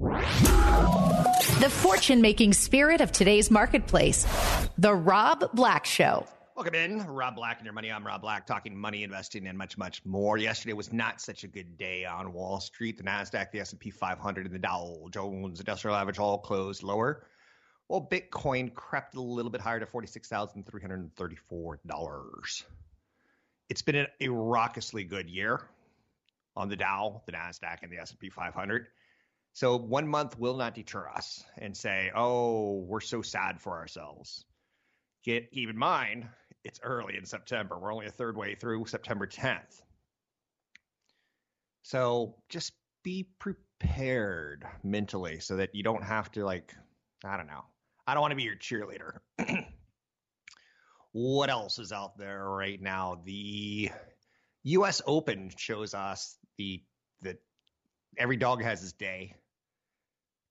The fortune making spirit of today's marketplace. The Rob Black Show. Welcome in, Rob Black and your money. I'm Rob Black, talking money, investing, and much, much more. Yesterday was not such a good day on Wall Street. The Nasdaq, the S&P 500, and the Dow Jones Industrial Average all closed lower. Well, Bitcoin crept a little bit higher to $46,334. It's been a raucously good year on the Dow, the Nasdaq, and the S&P 500. So one month will not deter us and say, "Oh, we're so sad for ourselves." Get keep in mind, it's early in September. We're only a third way through September 10th. So just be prepared mentally so that you don't have to like, I don't know. I don't want to be your cheerleader. what else is out there right now? The US Open shows us the the every dog has his day.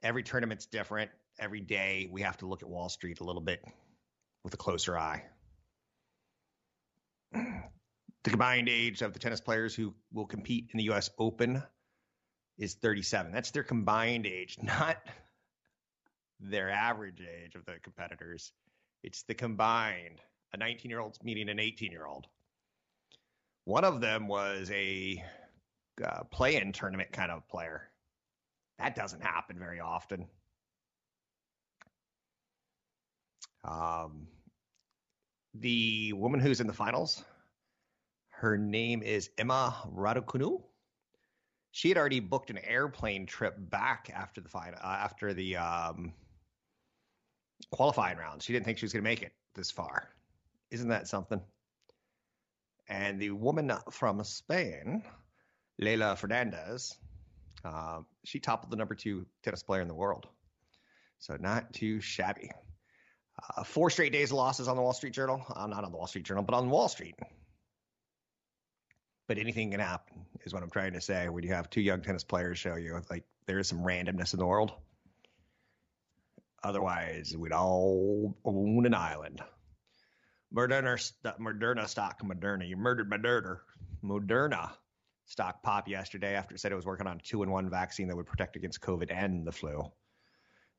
Every tournament's different. Every day we have to look at Wall Street a little bit with a closer eye. The combined age of the tennis players who will compete in the US Open is 37. That's their combined age, not their average age of the competitors. It's the combined. A 19 year old's meeting an 18 year old. One of them was a uh, play in tournament kind of player. That doesn't happen very often. Um, the woman who's in the finals, her name is Emma Raducanu. She had already booked an airplane trip back after the final, uh, after the um, qualifying round. She didn't think she was going to make it this far. Isn't that something? And the woman from Spain, Leylah Fernandez, uh, she toppled the number two tennis player in the world. So not too shabby. Uh, four straight days of losses on the Wall Street Journal. Uh, not on the Wall Street Journal, but on Wall Street. But anything can happen, is what I'm trying to say. When you have two young tennis players show you, like there is some randomness in the world. Otherwise, we'd all own an island. Moderna, Moderna stock, Moderna. You murdered Moderna. Moderna stock pop yesterday after it said it was working on a two in one vaccine that would protect against COVID and the flu.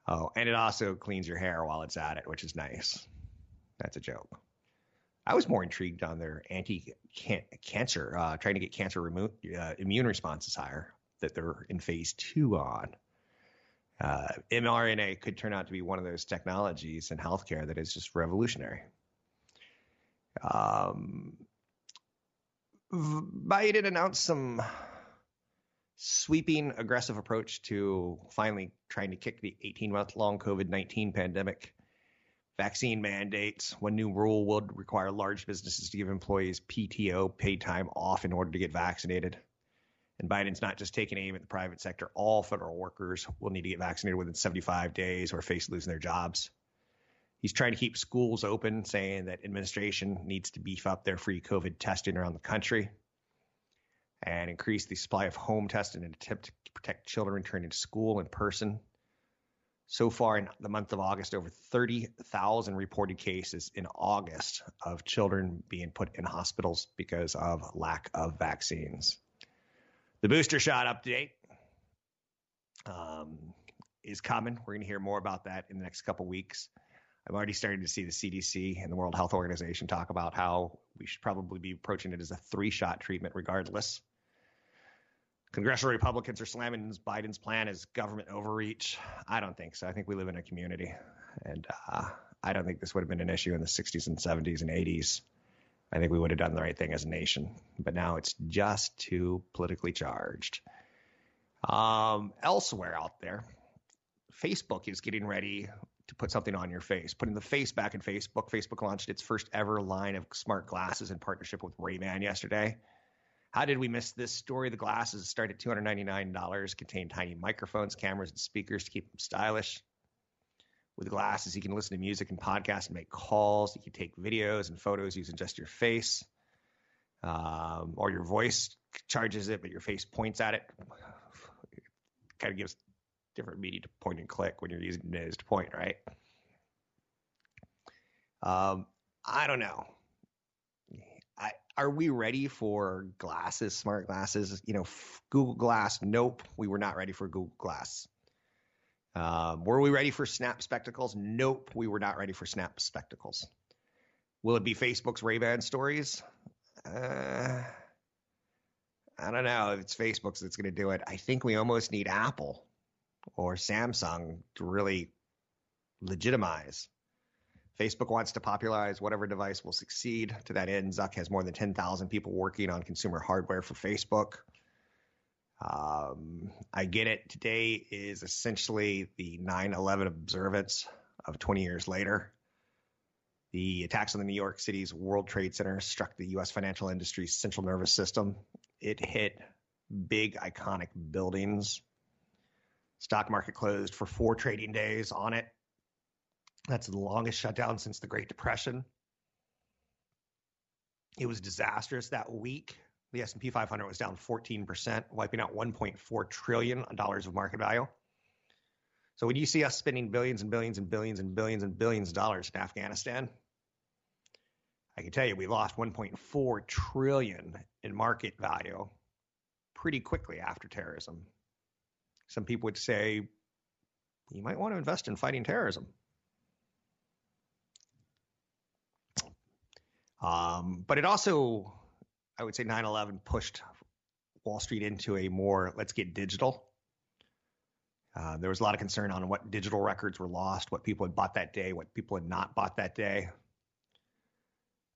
Oh, and it also cleans your hair while it's at it, which is nice. That's a joke. I was more intrigued on their anti cancer, uh, trying to get cancer remo- uh, immune responses higher that they're in phase two on. Uh, mRNA could turn out to be one of those technologies in healthcare that is just revolutionary. Um, Biden announced some sweeping, aggressive approach to finally trying to kick the 18 month long COVID 19 pandemic. Vaccine mandates. One new rule would require large businesses to give employees PTO, paid time off, in order to get vaccinated. And Biden's not just taking aim at the private sector. All federal workers will need to get vaccinated within 75 days or face losing their jobs. He's trying to keep schools open, saying that administration needs to beef up their free COVID testing around the country and increase the supply of home testing in an attempt to protect children returning to school in person. So far in the month of August, over 30,000 reported cases in August of children being put in hospitals because of lack of vaccines. The booster shot update um, is coming. We're going to hear more about that in the next couple weeks. I'm already starting to see the CDC and the World Health Organization talk about how we should probably be approaching it as a three shot treatment regardless. Congressional Republicans are slamming Biden's plan as government overreach. I don't think so. I think we live in a community, and uh, I don't think this would have been an issue in the 60s and 70s and 80s. I think we would have done the right thing as a nation, but now it's just too politically charged. Um, elsewhere out there, Facebook is getting ready to put something on your face, putting the face back in Facebook. Facebook launched its first ever line of smart glasses in partnership with Ray-Ban yesterday. How did we miss this story? The glasses start at $299, contain tiny microphones, cameras, and speakers to keep them stylish. With the glasses, you can listen to music and podcasts and make calls. You can take videos and photos using just your face. Um, or your voice charges it, but your face points at it. it kind of gives different meaning to point and click when you're using nose to point, right? Um, I don't know. I, are we ready for glasses, smart glasses? You know, Google Glass. Nope, we were not ready for Google Glass. Um, were we ready for Snap spectacles? Nope, we were not ready for Snap spectacles. Will it be Facebook's Ray-Ban stories? Uh, I don't know if it's Facebook's that's going to do it. I think we almost need Apple or Samsung to really legitimize. Facebook wants to popularize whatever device will succeed. To that end, Zuck has more than 10,000 people working on consumer hardware for Facebook. Um, I get it. Today is essentially the 9 11 observance of 20 years later. The attacks on the New York City's World Trade Center struck the U.S. financial industry's central nervous system. It hit big, iconic buildings. Stock market closed for four trading days on it. That's the longest shutdown since the Great Depression. It was disastrous that week. The S&P 500 was down 14%, wiping out 1.4 trillion dollars of market value. So when you see us spending billions and billions and billions and billions and billions of dollars in Afghanistan, I can tell you we lost 1.4 trillion in market value pretty quickly after terrorism. Some people would say you might want to invest in fighting terrorism. Um, but it also, I would say 9 11 pushed Wall Street into a more let's get digital uh, there was a lot of concern on what digital records were lost, what people had bought that day, what people had not bought that day.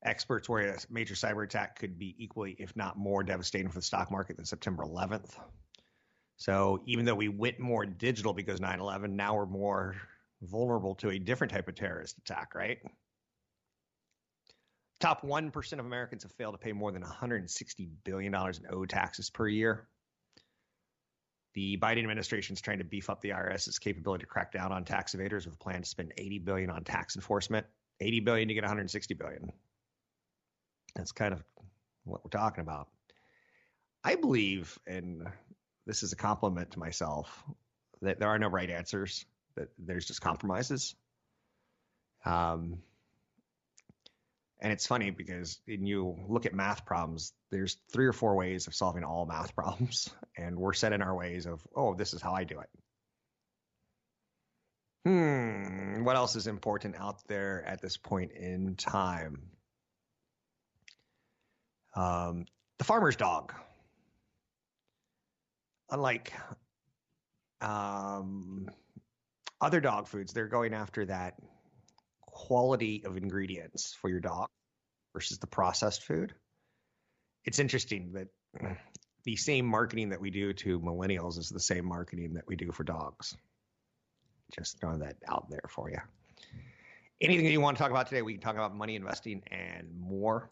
Experts worry a major cyber attack could be equally, if not more, devastating for the stock market than September 11th. So even though we went more digital because 9 11, now we're more vulnerable to a different type of terrorist attack, right? Top 1% of Americans have failed to pay more than $160 billion in owed taxes per year. The Biden administration is trying to beef up the IRS's capability to crack down on tax evaders with a plan to spend 80 billion on tax enforcement. 80 billion to get 160 billion. That's kind of what we're talking about. I believe, and this is a compliment to myself, that there are no right answers. That there's just compromises. Um, and it's funny because when you look at math problems, there's three or four ways of solving all math problems. And we're set in our ways of, oh, this is how I do it. Hmm, what else is important out there at this point in time? Um, the farmer's dog. Unlike um, other dog foods, they're going after that quality of ingredients for your dog versus the processed food. It's interesting that the same marketing that we do to millennials is the same marketing that we do for dogs. Just throwing that out there for you. Anything that you want to talk about today, we can talk about money investing and more.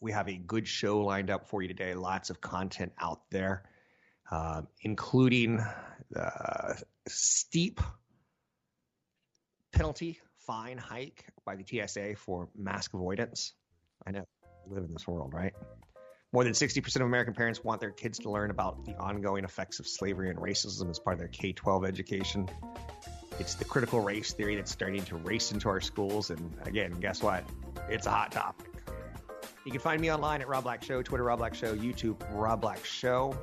We have a good show lined up for you today. Lots of content out there, uh, including the steep penalty fine hike by the TSA for mask avoidance. I know, live in this world, right? More than 60% of American parents want their kids to learn about the ongoing effects of slavery and racism as part of their K 12 education. It's the critical race theory that's starting to race into our schools. And again, guess what? It's a hot topic. You can find me online at Rob Black Show, Twitter Rob Black Show, YouTube Rob Black Show.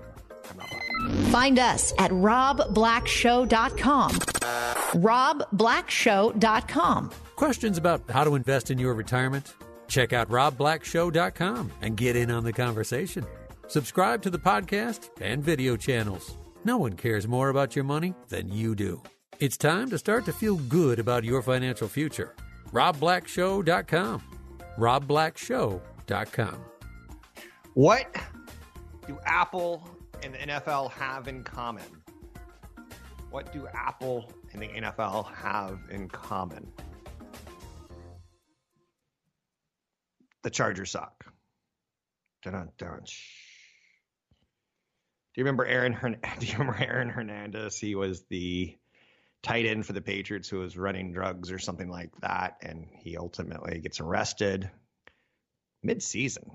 I'm Rob Black. Find us at robblackshow.com. robblackshow.com. Questions about how to invest in your retirement? Check out robblackshow.com and get in on the conversation. Subscribe to the podcast and video channels. No one cares more about your money than you do. It's time to start to feel good about your financial future. robblackshow.com. robblackshow.com. What do Apple and the NFL have in common? What do Apple and the NFL have in common? The Chargers suck. dun, dun. Do you remember Aaron? Hern- Do you remember Aaron Hernandez? He was the tight end for the Patriots who was running drugs or something like that, and he ultimately gets arrested mid-season.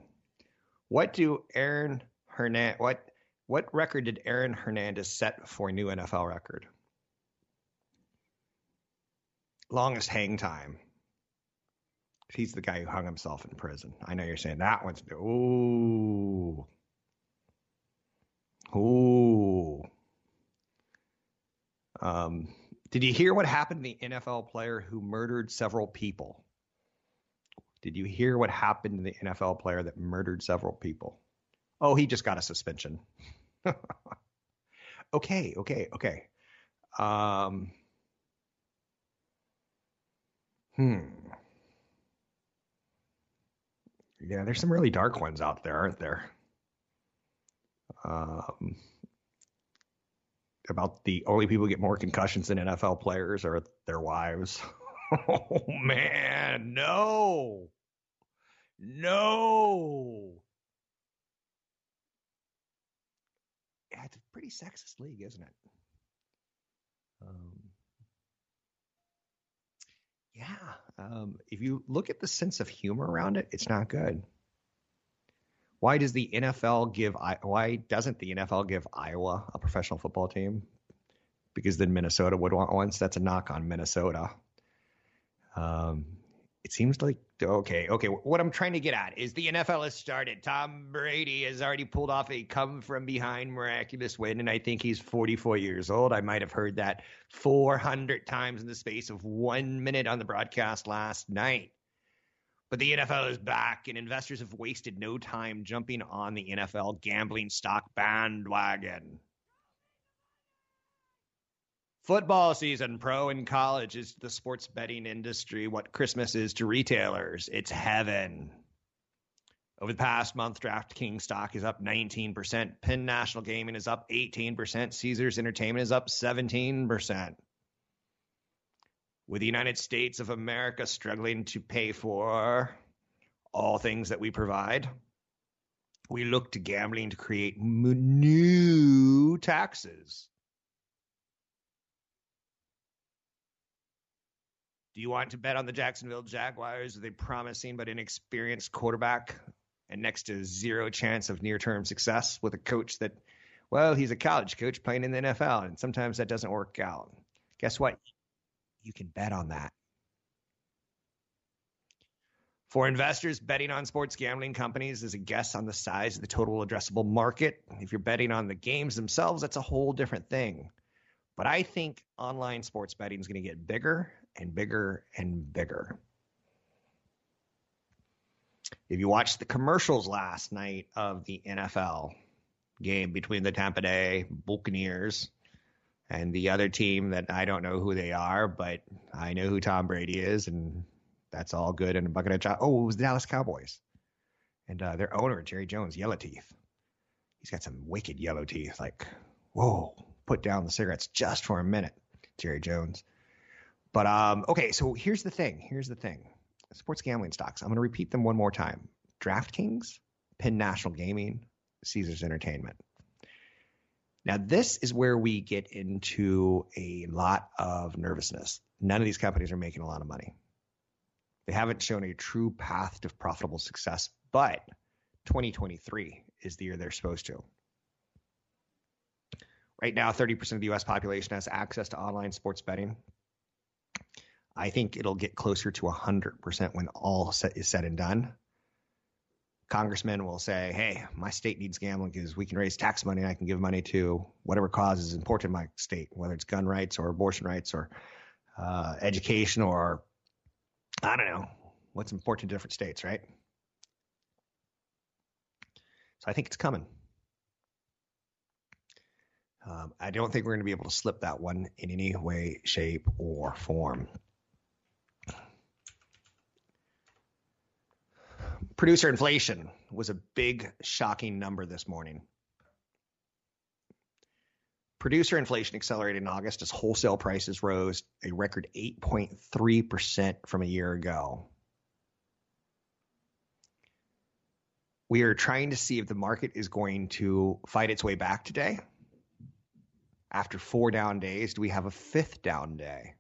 What do Aaron Hernandez? What what record did Aaron Hernandez set for new NFL record? Longest hang time. He's the guy who hung himself in prison. I know you're saying that one's ooh. Ooh. Um, did you hear what happened to the NFL player who murdered several people? Did you hear what happened to the NFL player that murdered several people? Oh, he just got a suspension. okay, okay, okay. Um, hmm. Yeah, there's some really dark ones out there, aren't there? Um, about the only people who get more concussions than NFL players are their wives. oh man, no. No. It's a pretty sexist league, isn't it? Um, yeah. Um, if you look at the sense of humor around it, it's not good. Why does the NFL give why doesn't the NFL give Iowa a professional football team? Because then Minnesota would want one. So that's a knock on Minnesota. Um, it seems like okay, okay. What I'm trying to get at is the NFL has started. Tom Brady has already pulled off a come from behind miraculous win, and I think he's 44 years old. I might have heard that 400 times in the space of one minute on the broadcast last night. But the NFL is back, and investors have wasted no time jumping on the NFL gambling stock bandwagon. Football season, pro and college, is the sports betting industry what Christmas is to retailers. It's heaven. Over the past month, DraftKings stock is up 19%. Penn National Gaming is up 18%. Caesars Entertainment is up 17% with the United States of America struggling to pay for all things that we provide, we look to gambling to create new taxes. Do you want to bet on the Jacksonville Jaguars with a promising but inexperienced quarterback and next to zero chance of near term success with a coach that, well, he's a college coach playing in the NFL, and sometimes that doesn't work out? Guess what? you can bet on that. For investors, betting on sports gambling companies is a guess on the size of the total addressable market. If you're betting on the games themselves, that's a whole different thing. But I think online sports betting is going to get bigger and bigger and bigger. If you watched the commercials last night of the NFL game between the Tampa Bay Buccaneers and the other team that I don't know who they are, but I know who Tom Brady is, and that's all good and a bucket of chocolate. Oh, it was the Dallas Cowboys, and uh, their owner Jerry Jones, yellow teeth. He's got some wicked yellow teeth. Like, whoa, put down the cigarettes just for a minute, Jerry Jones. But um, okay, so here's the thing. Here's the thing. Sports gambling stocks. I'm going to repeat them one more time. DraftKings, Penn National Gaming, Caesars Entertainment. Now, this is where we get into a lot of nervousness. None of these companies are making a lot of money. They haven't shown a true path to profitable success, but 2023 is the year they're supposed to. Right now, 30% of the US population has access to online sports betting. I think it'll get closer to 100% when all set, is said and done congressmen will say, "Hey, my state needs gambling because we can raise tax money and I can give money to whatever cause is important in my state, whether it's gun rights or abortion rights or uh, education or I don't know what's important to different states, right?" So I think it's coming. Um, I don't think we're going to be able to slip that one in any way, shape, or form. Producer inflation was a big, shocking number this morning. Producer inflation accelerated in August as wholesale prices rose a record 8.3% from a year ago. we are trying to see if the market is going to fight its way back today. After four down days, do we have a fifth down day?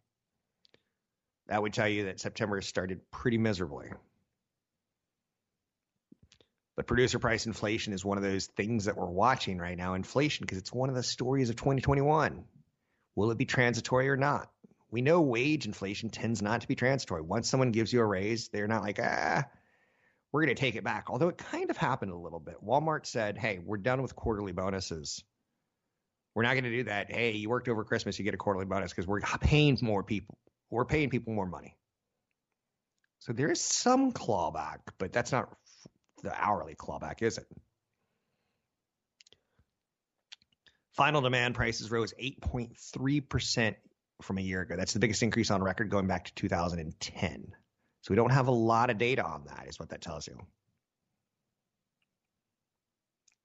That would tell you that September started pretty miserably. But producer price inflation is one of those things that we're watching right now. Inflation, because it's one of the stories of 2021. Will it be transitory or not? We know wage inflation tends not to be transitory. Once someone gives you a raise, they're not like, ah, we're going to take it back. Although it kind of happened a little bit. Walmart said, hey, we're done with quarterly bonuses. We're not going to do that. Hey, you worked over Christmas, you get a quarterly bonus because we're paying more people. We're paying people more money. So there is some clawback, but that's not the hourly clawback, is it? Final demand prices rose 8.3% from a year ago. That's the biggest increase on record going back to 2010. So we don't have a lot of data on that, is what that tells you.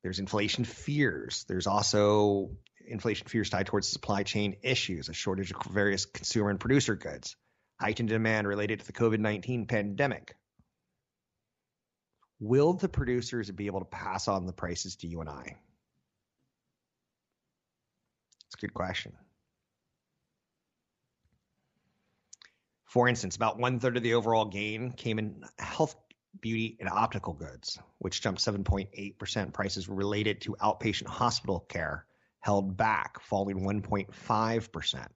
There's inflation fears. There's also inflation fears tied towards supply chain issues, a shortage of various consumer and producer goods, heightened demand related to the COVID 19 pandemic. Will the producers be able to pass on the prices to you and I? It's a good question. For instance, about one third of the overall gain came in health, beauty, and optical goods, which jumped 7.8%. Prices related to outpatient hospital care held back, falling 1.5%.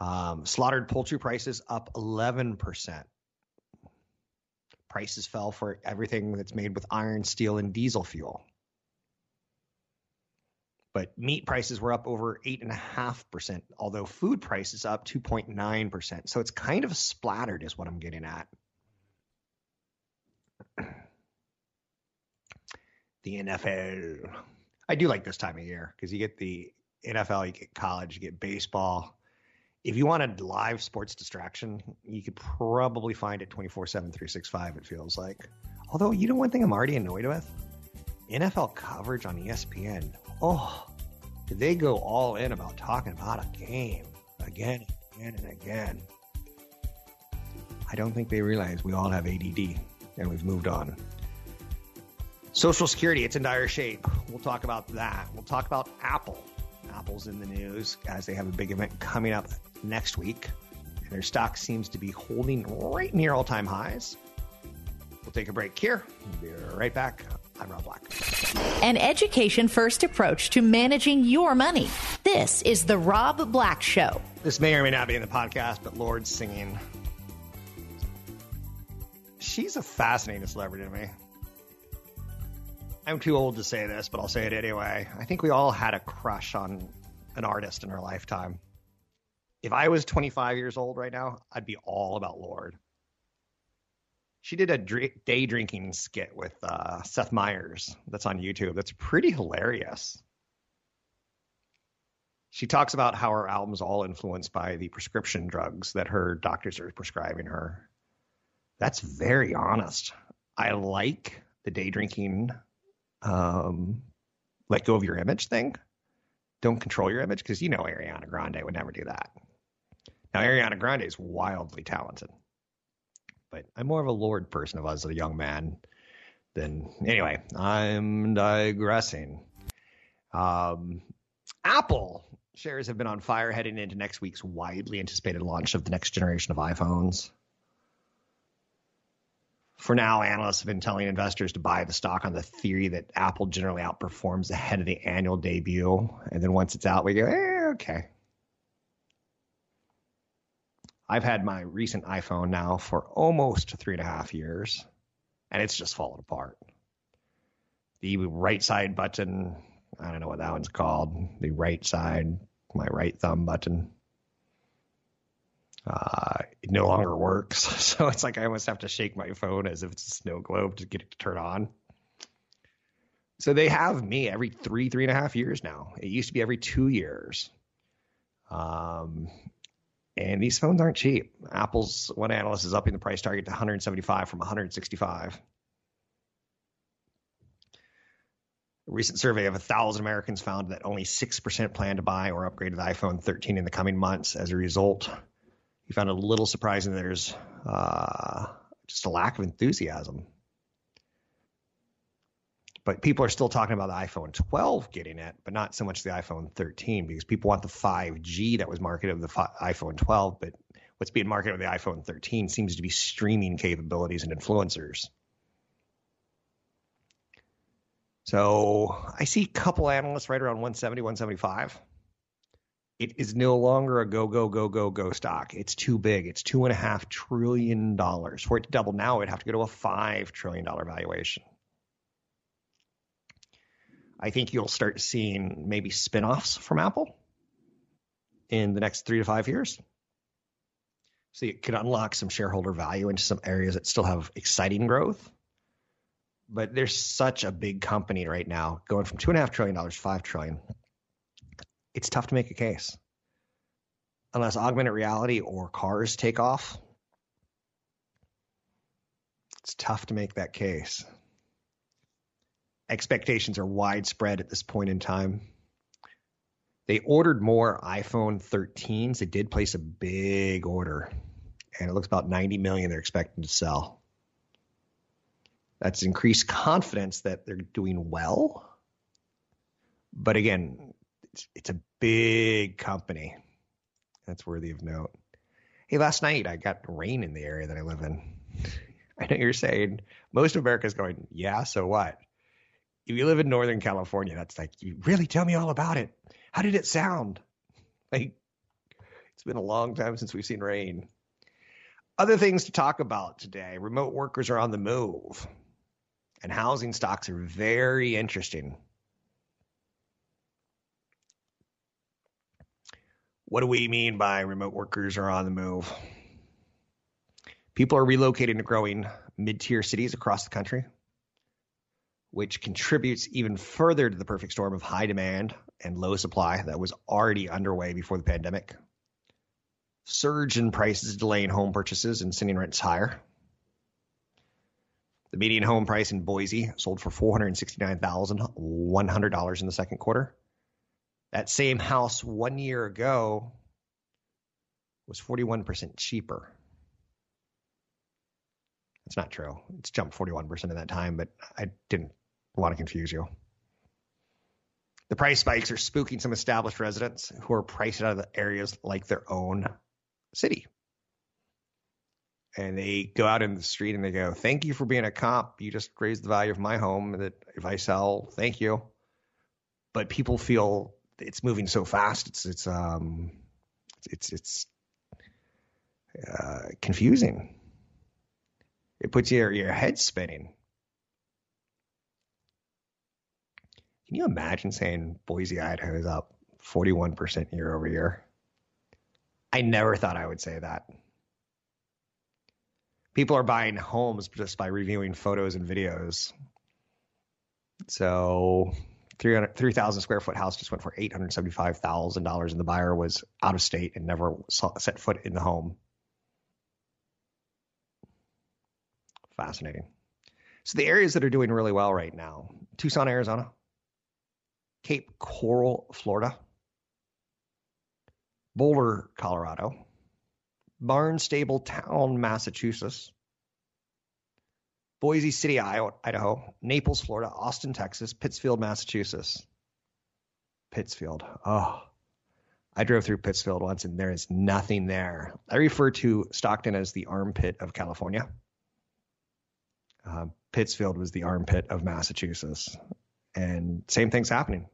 Um, slaughtered poultry prices up 11%. Prices fell for everything that's made with iron, steel, and diesel fuel but meat prices were up over 8.5%, although food prices up 2.9%. So it's kind of splattered, is what I'm getting at. The NFL. I do like this time of year because you get the NFL, you get college, you get baseball. If you want a live sports distraction, you could probably find it 24 7, 365, it feels like. Although, you know, one thing I'm already annoyed with? NFL coverage on ESPN. Oh, did they go all in about talking about a game again and again and again? I don't think they realize we all have ADD and we've moved on. Social Security, it's in dire shape. We'll talk about that. We'll talk about Apple. Apple's in the news as they have a big event coming up next week. And their stock seems to be holding right near all time highs. We'll take a break here. We'll be right back I'm Rob Black. An education first approach to managing your money. This is The Rob Black Show. This may or may not be in the podcast, but Lorde singing. She's a fascinating celebrity to me. I'm too old to say this, but I'll say it anyway. I think we all had a crush on an artist in our lifetime. If I was 25 years old right now, I'd be all about Lorde she did a day drinking skit with uh, Seth Meyers that's on YouTube. That's pretty hilarious. She talks about how her album's all influenced by the prescription drugs that her doctors are prescribing her. That's very honest. I like the day drinking, um, let go of your image thing. Don't control your image because you know Ariana Grande would never do that. Now, Ariana Grande is wildly talented but I'm more of a Lorde person of as a young man than anyway. I'm digressing. Um, Apple shares have been on fire heading into next week's widely anticipated launch of the next generation of iPhones. For now, analysts have been telling investors to buy the stock on the theory that Apple generally outperforms ahead of the annual debut. And then once it's out, we go, eh, okay, I've had my recent iPhone now for almost three and a half years, and it's just fallen apart. The right side button, I don't know what that one's called. The right side, my right thumb button, uh, it no longer works. So it's like I almost have to shake my phone as if it's a snow globe to get it to turn on. So they have me every three, three and a half years now. It used to be every two years. Um, and these phones aren't cheap. Apple's one analyst is upping the price target to 175 from 165. A recent survey of 1,000 Americans found that only 6% plan to buy or upgrade the iPhone 13 in the coming months. As a result, he found it a little surprising there's uh, just a lack of enthusiasm. but people are still talking about the iPhone 12 getting it, but not so much the iPhone 13 because people want the 5G that was marketed with the iPhone 12, but what's being marketed with the iPhone 13 seems to be streaming capabilities and influencers. So I see a couple analysts right around 170, 175. It is no longer a go, go, go, go, go stock. It's too big. It's two and a half trillion dollars. For it to double now, it'd have to go to a five trillion dollar valuation. I think you'll start seeing maybe spin-offs from Apple in the next three to five years. So it could unlock some shareholder value into some areas that still have exciting growth. But there's such a big company right now, going from two and a half trillion dollars to five trillion. It's tough to make a case unless augmented reality or cars take off. It's tough to make that case expectations are widespread at this point in time. They ordered more iPhone 13s. They did place a big order, and it looks about 90 million they're expecting to sell. That's increased confidence that they're doing well. But again, it's, it's a big company. That's worthy of note. Hey, last night I got rain in the area that I live in. I know you're saying most of America's going, yeah, so what? if you live in Northern California, that's like, you really tell me all about it. How did it sound? Like, it's been a long time since we've seen rain. Other things to talk about today remote workers are on the move, and housing stocks are very interesting. What do we mean by remote workers are on the move? People are relocating to growing mid tier cities across the country which contributes even further to the perfect storm of high demand and low supply that was already underway before the pandemic. Surge in prices delaying home purchases and sending rents higher. The median home price in Boise sold for $469,100 in the second quarter. That same house one year ago was 41% cheaper. That's not true. It's jumped 41% in that time, but I didn't want to confuse you. The price spikes are spooking some established residents who are priced out of the areas like their own city. And they go out in the street and they go, Thank you for being a cop. You just raised the value of my home that if I sell, thank you. But people feel it's moving so fast. It's it's um it's it's uh, confusing. It puts your your head spinning. Can you imagine saying Boise, Idaho is up 41% year over year? I never thought I would say that. People are buying homes just by reviewing photos and videos. So 3,000 square foot house just went for $875,000 and the buyer was out of state and never saw, set foot in the home. Fascinating. So the areas that are doing really well right now, Tucson, Arizona, Cape Coral, Florida, Boulder, Colorado, Barnstable Town, Massachusetts, Boise City, Idaho, Naples, Florida, Austin, Texas, Pittsfield, Massachusetts. Pittsfield. Oh, I drove through Pittsfield once and there is nothing there. I refer to Stockton as the armpit of California. Uh, Pittsfield was the armpit of Massachusetts. And same thing's happening.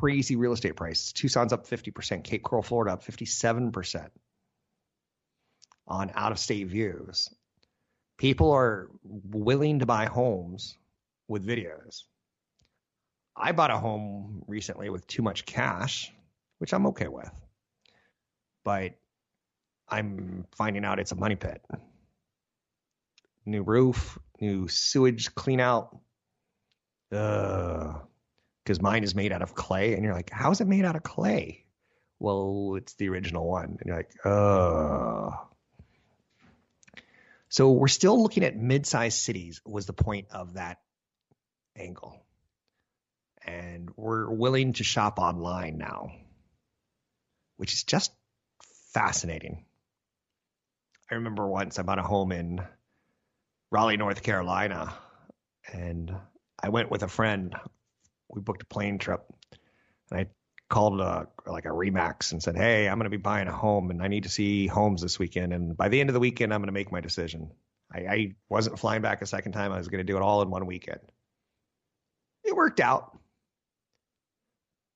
Crazy real estate prices. Tucson's up 50%, Cape Coral, Florida up 57% on out of state views. People are willing to buy homes with videos. I bought a home recently with too much cash, which I'm okay with. But I'm finding out it's a money pit. New roof, new sewage clean out, because mine is made out of clay. And you're like, how is it made out of clay? Well, it's the original one. And you're like, uh. So we're still looking at mid-sized cities was the point of that angle. And we're willing to shop online now, which is just fascinating. I remember once I bought a home in Raleigh, North Carolina, and I went with a friend. We booked a plane trip, and I called a, like a Remax and said, "Hey, I'm going to be buying a home, and I need to see homes this weekend. And by the end of the weekend, I'm going to make my decision." I, I wasn't flying back a second time. I was going to do it all in one weekend. It worked out,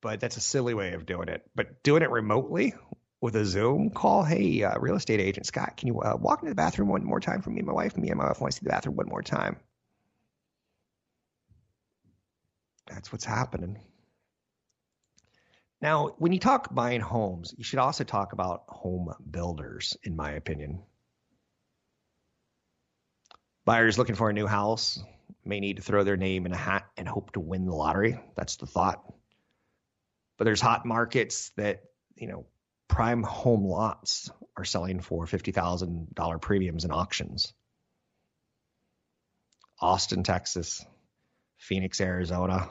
but that's a silly way of doing it. But doing it remotely with a Zoom call, hey, uh, real estate agent Scott, can you uh, walk into the bathroom one more time for me and my wife? Me and my wife want to see the bathroom one more time. That's what's happening. Now, when you talk buying homes, you should also talk about home builders, in my opinion. Buyers looking for a new house may need to throw their name in a hat and hope to win the lottery. That's the thought. But there's hot markets that, you know, prime home lots are selling for $50,000 premiums in auctions. Austin, Texas, Phoenix, Arizona,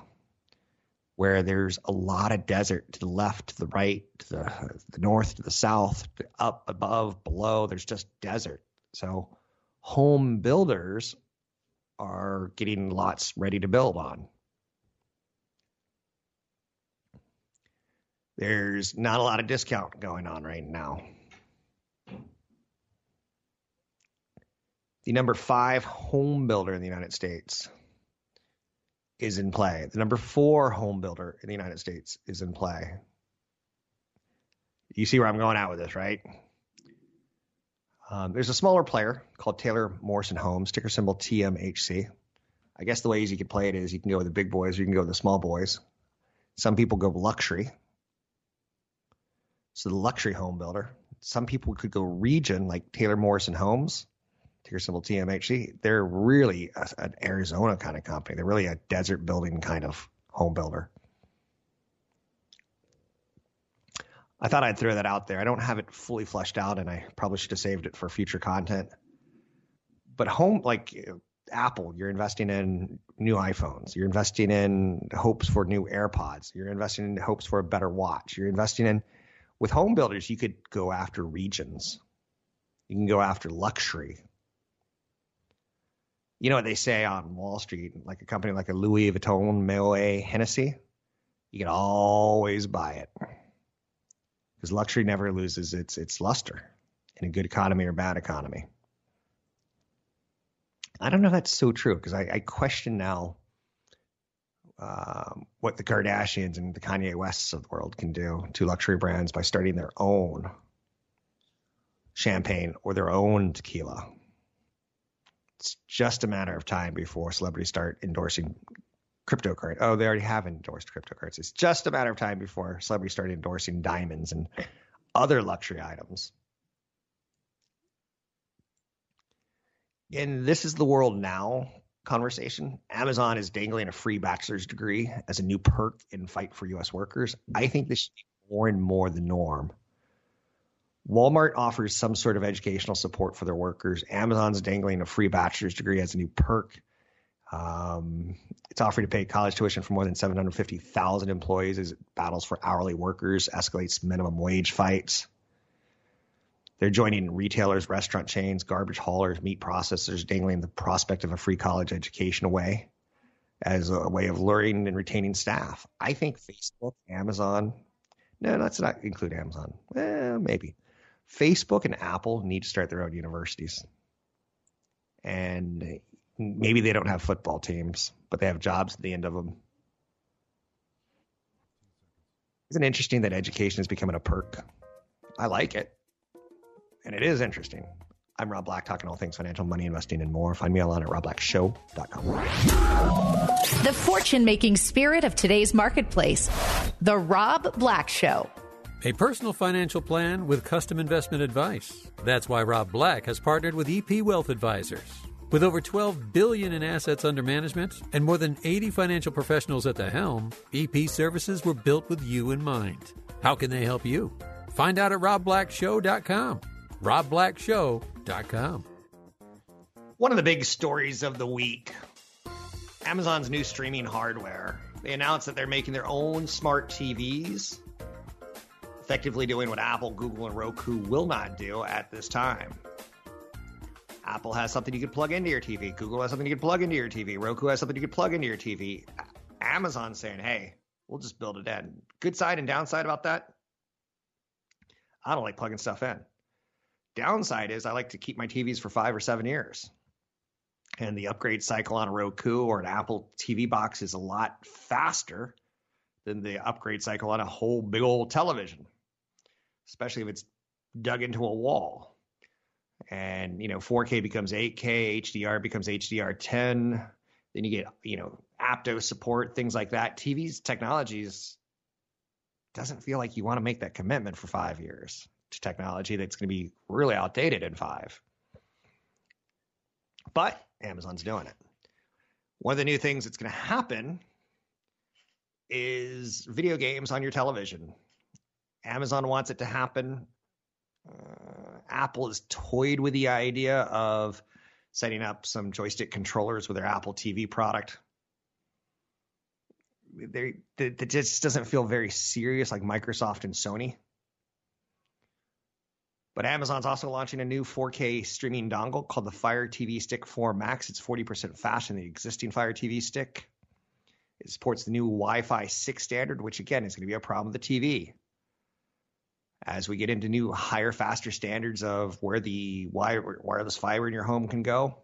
where there's a lot of desert to the left, to the right, to the, the north, to the south, to up, above, below. There's just desert. So home builders are getting lots ready to build on. There's not a lot of discount going on right now. The number five home builder in the United States is in play. The number four home builder in the United States is in play. You see where I'm going out with this, right? Um, there's a smaller player called Taylor Morrison Homes, ticker symbol TMHC. I guess the ways you can play it is you can go with the big boys or you can go with the small boys. Some people go luxury. So the luxury home builder. Some people could go region like Taylor Morrison Homes, ticker symbol TMHC. They're really a, an Arizona kind of company. They're really a desert building kind of home builder. I thought I'd throw that out there. I don't have it fully fleshed out, and I probably should have saved it for future content. But home, like Apple, you're investing in new iPhones. You're investing in hopes for new AirPods. You're investing in hopes for a better watch. You're investing in, with home builders, you could go after regions. You can go after luxury. You know what they say on Wall Street, like a company like a Louis Vuitton, Moet, Hennessy, you can always buy it because luxury never loses its its luster in a good economy or bad economy. I don't know if that's so true because I, I, question now um, what the Kardashians and the Kanye Wests of the world can do to luxury brands by starting their own champagne or their own tequila. It's just a matter of time before celebrities start endorsing cryptocurrency. Oh, they already have endorsed cryptocurrencies. It's just a matter of time before celebrities start endorsing diamonds and other luxury items. And this is the world now conversation. Amazon is dangling a free bachelor's degree as a new perk in fight for U.S. workers. I think this should be more and more the norm. Walmart offers some sort of educational support for their workers. Amazon's dangling a free bachelor's degree as a new perk. Um, it's offering to pay college tuition for more than 750,000 employees as it battles for hourly workers, escalates minimum wage fights. They're joining retailers, restaurant chains, garbage haulers, meat processors, dangling the prospect of a free college education away as a way of luring and retaining staff. I think Facebook, Amazon, no, let's not include Amazon. Eh, maybe. Facebook and Apple need to start their own universities. And maybe they don't have football teams, but they have jobs at the end of them. Isn't it interesting that education is becoming a perk? I like it. And it is interesting. I'm Rob Black, talking all things financial, money, investing, and more. Find me online at robblackshow.com. The fortune making spirit of today's marketplace. The Rob Black Show. A personal financial plan with custom investment advice. That's why Rob Black has partnered with EP Wealth Advisors. With over 12 billion in assets under management and more than 80 financial professionals at the helm, EP services were built with you in mind. How can they help you? Find out at robblackshow.com. robblackshow.com. One of the big stories of the week. Amazon's new streaming hardware. They announced that they're making their own smart TVs, effectively doing what Apple, Google, and Roku will not do at this time. Apple has something you could plug into your TV. Google has something you could plug into your TV. Roku has something you could plug into your TV. Amazon saying, hey, we'll just build it in. Good side and downside about that. I don't like plugging stuff in. Downside is I like to keep my TVs for five or seven years. And the upgrade cycle on a Roku or an Apple TV box is a lot faster than the upgrade cycle on a whole big old television, especially if it's dug into a wall. And, you know, 4K becomes 8K, HDR becomes HDR10. Then you get, you know, Apto support, things like that. TV's technologies doesn't feel like you want to make that commitment for five years to technology that's going to be really outdated in five. But Amazon's doing it. One of the new things that's going to happen is video games on your television. Amazon wants it to happen. Uh, Apple has toyed with the idea of setting up some joystick controllers with their Apple TV product. They, it just doesn't feel very serious like Microsoft and Sony. But Amazon's also launching a new 4K streaming dongle called the Fire TV Stick 4K Max. It's 40% faster than the existing Fire TV Stick. It supports the new Wi Fi 6 standard, which again is going to be a problem with the TV. As we get into new, higher, faster standards of where the wire, wireless fiber in your home can go.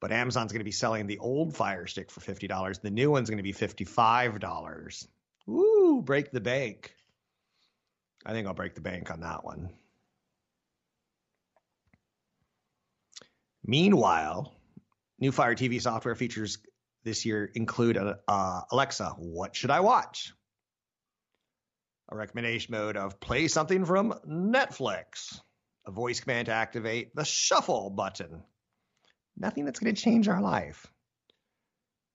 But Amazon's going to be selling the old Fire Stick for $50. The new one's going to be $55. Ooh, break the bank. I think I'll break the bank on that one. Meanwhile, new Fire TV software features this year include uh, Alexa, what should I watch? A recommendation mode of play something from Netflix, a voice command to activate the shuffle button. Nothing that's going to change our life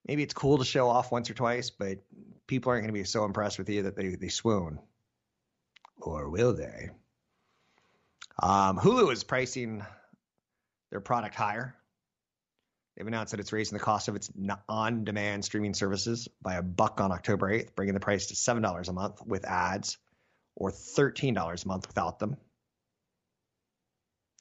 maybe it's cool to show off once or twice, but people aren't going to be so impressed with you that they, they swoon. Or will they? Um, Hulu is pricing their product higher. They've announced that it's raising the cost of its on demand streaming services by a buck on October 8th, bringing the price to $7 a month with ads or $13 a month without them.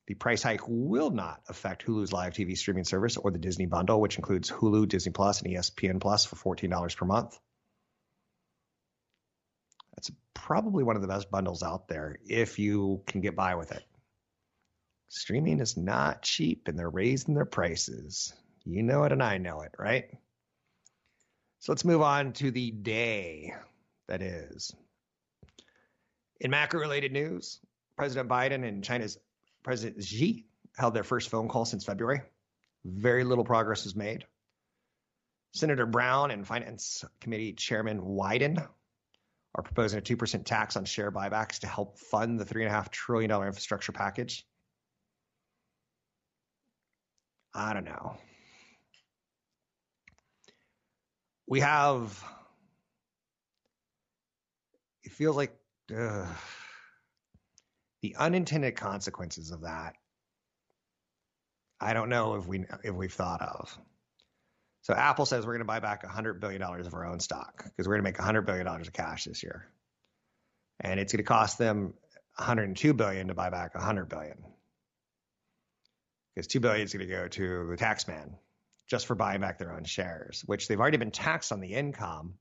The price hike will not affect Hulu's live TV streaming service or the Disney bundle, which includes Hulu, Disney Plus, and ESPN Plus for $14 per month. That's probably one of the best bundles out there if you can get by with it. Streaming is not cheap and they're raising their prices. You know it and I know it, right? So let's move on to the day that is. In macro related news, President Biden and China's President Xi held their first phone call since February. Very little progress was made. Senator Brown and Finance Committee Chairman Wyden are proposing a 2% tax on share buybacks to help fund the $3.5 trillion infrastructure package. I don't know. We have, it feels like, uh, the unintended consequences of that, I don't know if we if we've thought of. So Apple says we're going to buy back $100 billion of our own stock because we're going to make $100 billion of cash this year. And it's going to cost them 102 billion to buy back 100 billion. Because 2 billion is going to go to the taxman just for buying back their own shares, which they've already been taxed on the income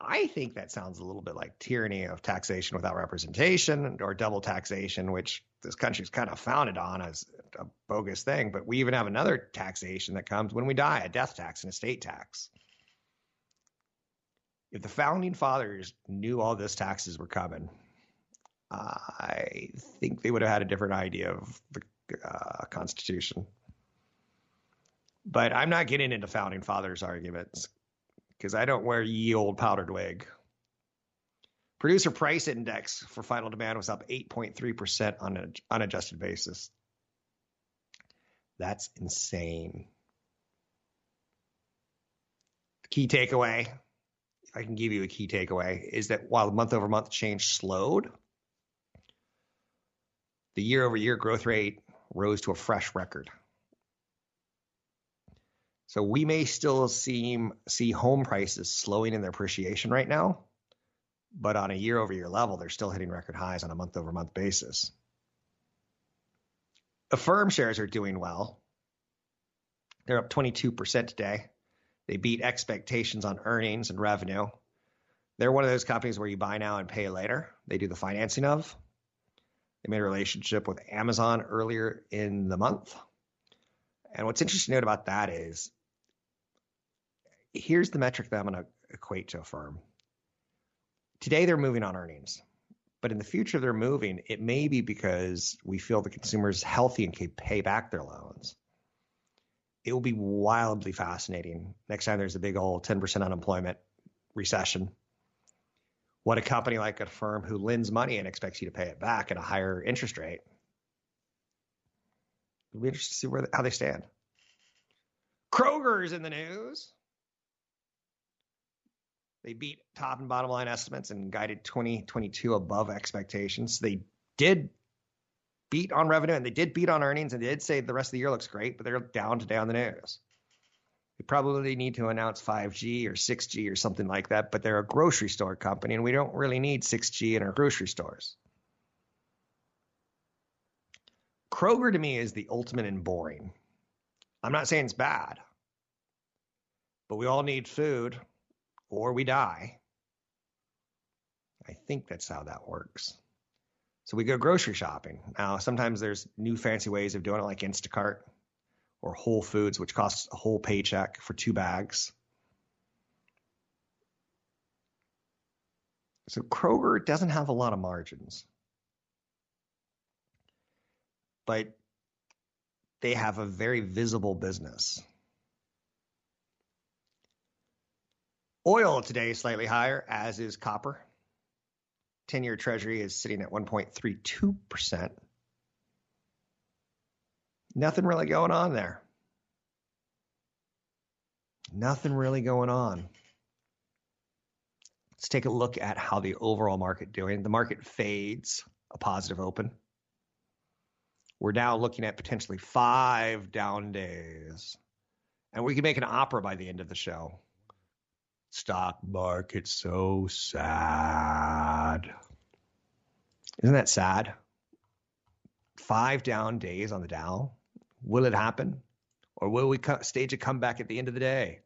I think that sounds a little bit like tyranny of taxation without representation or double taxation, which this country's kind of founded on as a bogus thing. But we even have another taxation that comes when we die, a death tax, an estate tax. If the founding fathers knew all this taxes were coming, I think they would have had a different idea of the uh, Constitution. But I'm not getting into founding fathers arguments because I don't wear ye old powdered wig. Producer price index for final demand was up 8.3% on an unadjusted basis. That's insane. The key takeaway, if I can give you a key takeaway, is that while the month over month change slowed, the year over year growth rate rose to a fresh record. So we may still see see home prices slowing in their appreciation right now, but on a year over year level, they're still hitting record highs on a month over month basis. Affirm shares are doing well. They're up 22% today. They beat expectations on earnings and revenue. They're one of those companies where you buy now and pay later. They do the financing of. They made a relationship with Amazon earlier in the month. And what's interesting to note about that is here's the metric that I'm going to equate to Affirm. Today they're moving on earnings, but in the future they're moving. It may be because we feel the consumer is healthy and can pay back their loans. It will be wildly fascinating next time there's a big old 10% unemployment recession. What a company like Affirm who lends money and expects you to pay it back at a higher interest rate. It'll be interesting to see where how they stand. Kroger's in the news. They beat top and bottom line estimates and guided 2022 above expectations. They did beat on revenue and they did beat on earnings and they did say the rest of the year looks great, but they're down today on the news. They probably need to announce 5G or 6G or something like that, but they're a grocery store company and we don't really need 6G in our grocery stores. Kroger to me is the ultimate in boring. I'm not saying it's bad, but we all need food or we die. I think that's how that works. So we go grocery shopping. Now, sometimes there's new fancy ways of doing it, like Instacart or Whole Foods, which costs a whole paycheck for two bags. So Kroger doesn't have a lot of margins, but they have a very visible business. Oil today is slightly higher, as is copper. 10 year treasury is sitting at 1.32%. Nothing really going on there. Nothing really going on. Let's take a look at how the overall market doing. The market fades a positive open. We're now looking at potentially five down days. And we can make an opera by the end of the show stock market so sad. Isn't that sad? Five down days on the Dow. Will it happen? Or will we stage a comeback at the end of the day?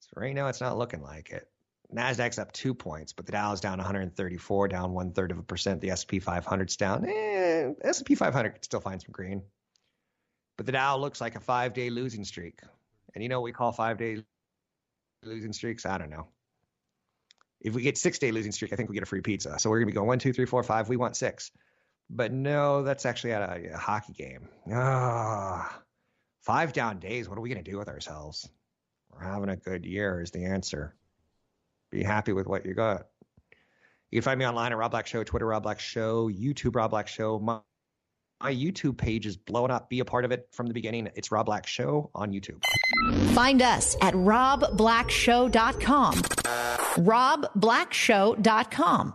So right now, it's not looking like it. Nasdaq's up two points, but the Dow is down 134, down one third of a percent. The S&P 500's down. Eh, S&P 500 could still find some green, but the Dow looks like a five-day losing streak. And you know what we call five-day losing streaks? I don't know. If we get six day losing streak, I think we get a free pizza. So we're gonna be going one, two, three, four, five. We want six. But no, that's actually at a, a hockey game. Ah, five down days. What are we gonna do with ourselves? We're having a good year is the answer. Be happy with what you got. You can find me online at Rob Black Show, Twitter Rob Black Show, YouTube Rob Black Show. My, my YouTube page is blowing up. Be a part of it from the beginning. It's Rob Black Show on YouTube. Find us at robblackshow.com. robblackshow.com.